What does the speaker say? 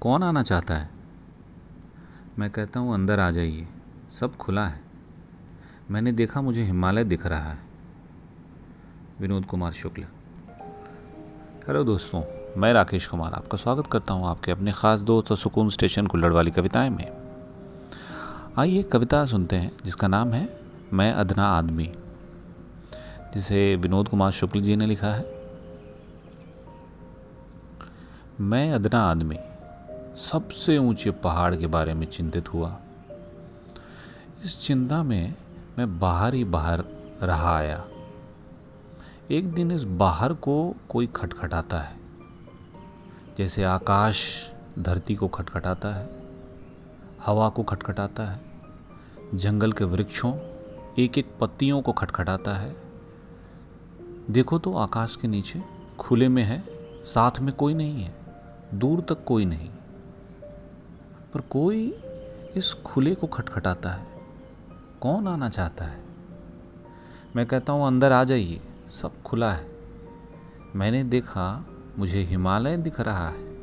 कौन आना चाहता है? मैं कहता हूँ, अंदर आ जाइए। सब खुला है। मैंने देखा, मुझे हिमालय दिख रहा है। विनोद कुमार शुक्ल। हेलो दोस्तों, मैं राकेश कुमार आपका स्वागत करता हूँ आपके अपने ख़ास दोस्त और सुकून स्टेशन कुल्लड़ वाली कविताएँ में। आइए कविता सुनते हैं, जिसका नाम है, मैं अदना आदमी। जिसे विनोद कुमार शुक्ल जी ने लिखा है। मैं अदना आदमी। सबसे ऊँचे पहाड़ के बारे में चिंतित हुआ। इस चिंता में मैं बाहर ही बाहर रहा आया। एक दिन इस बाहर को कोई खटखटाता है, जैसे आकाश धरती को खटखटाता है, हवा को खटखटाता है, जंगल के वृक्षों एक एक पत्तियों को खटखटाता है। देखो तो आकाश के नीचे खुले में है, साथ में कोई नहीं है, दूर तक कोई नहीं। पर कोई इस खुले को खटखटाता है। कौन आना चाहता है? मैं कहता हूँ, अंदर आ जाइए, सब खुला है। मैंने देखा, मुझे हिमालय दिख रहा है।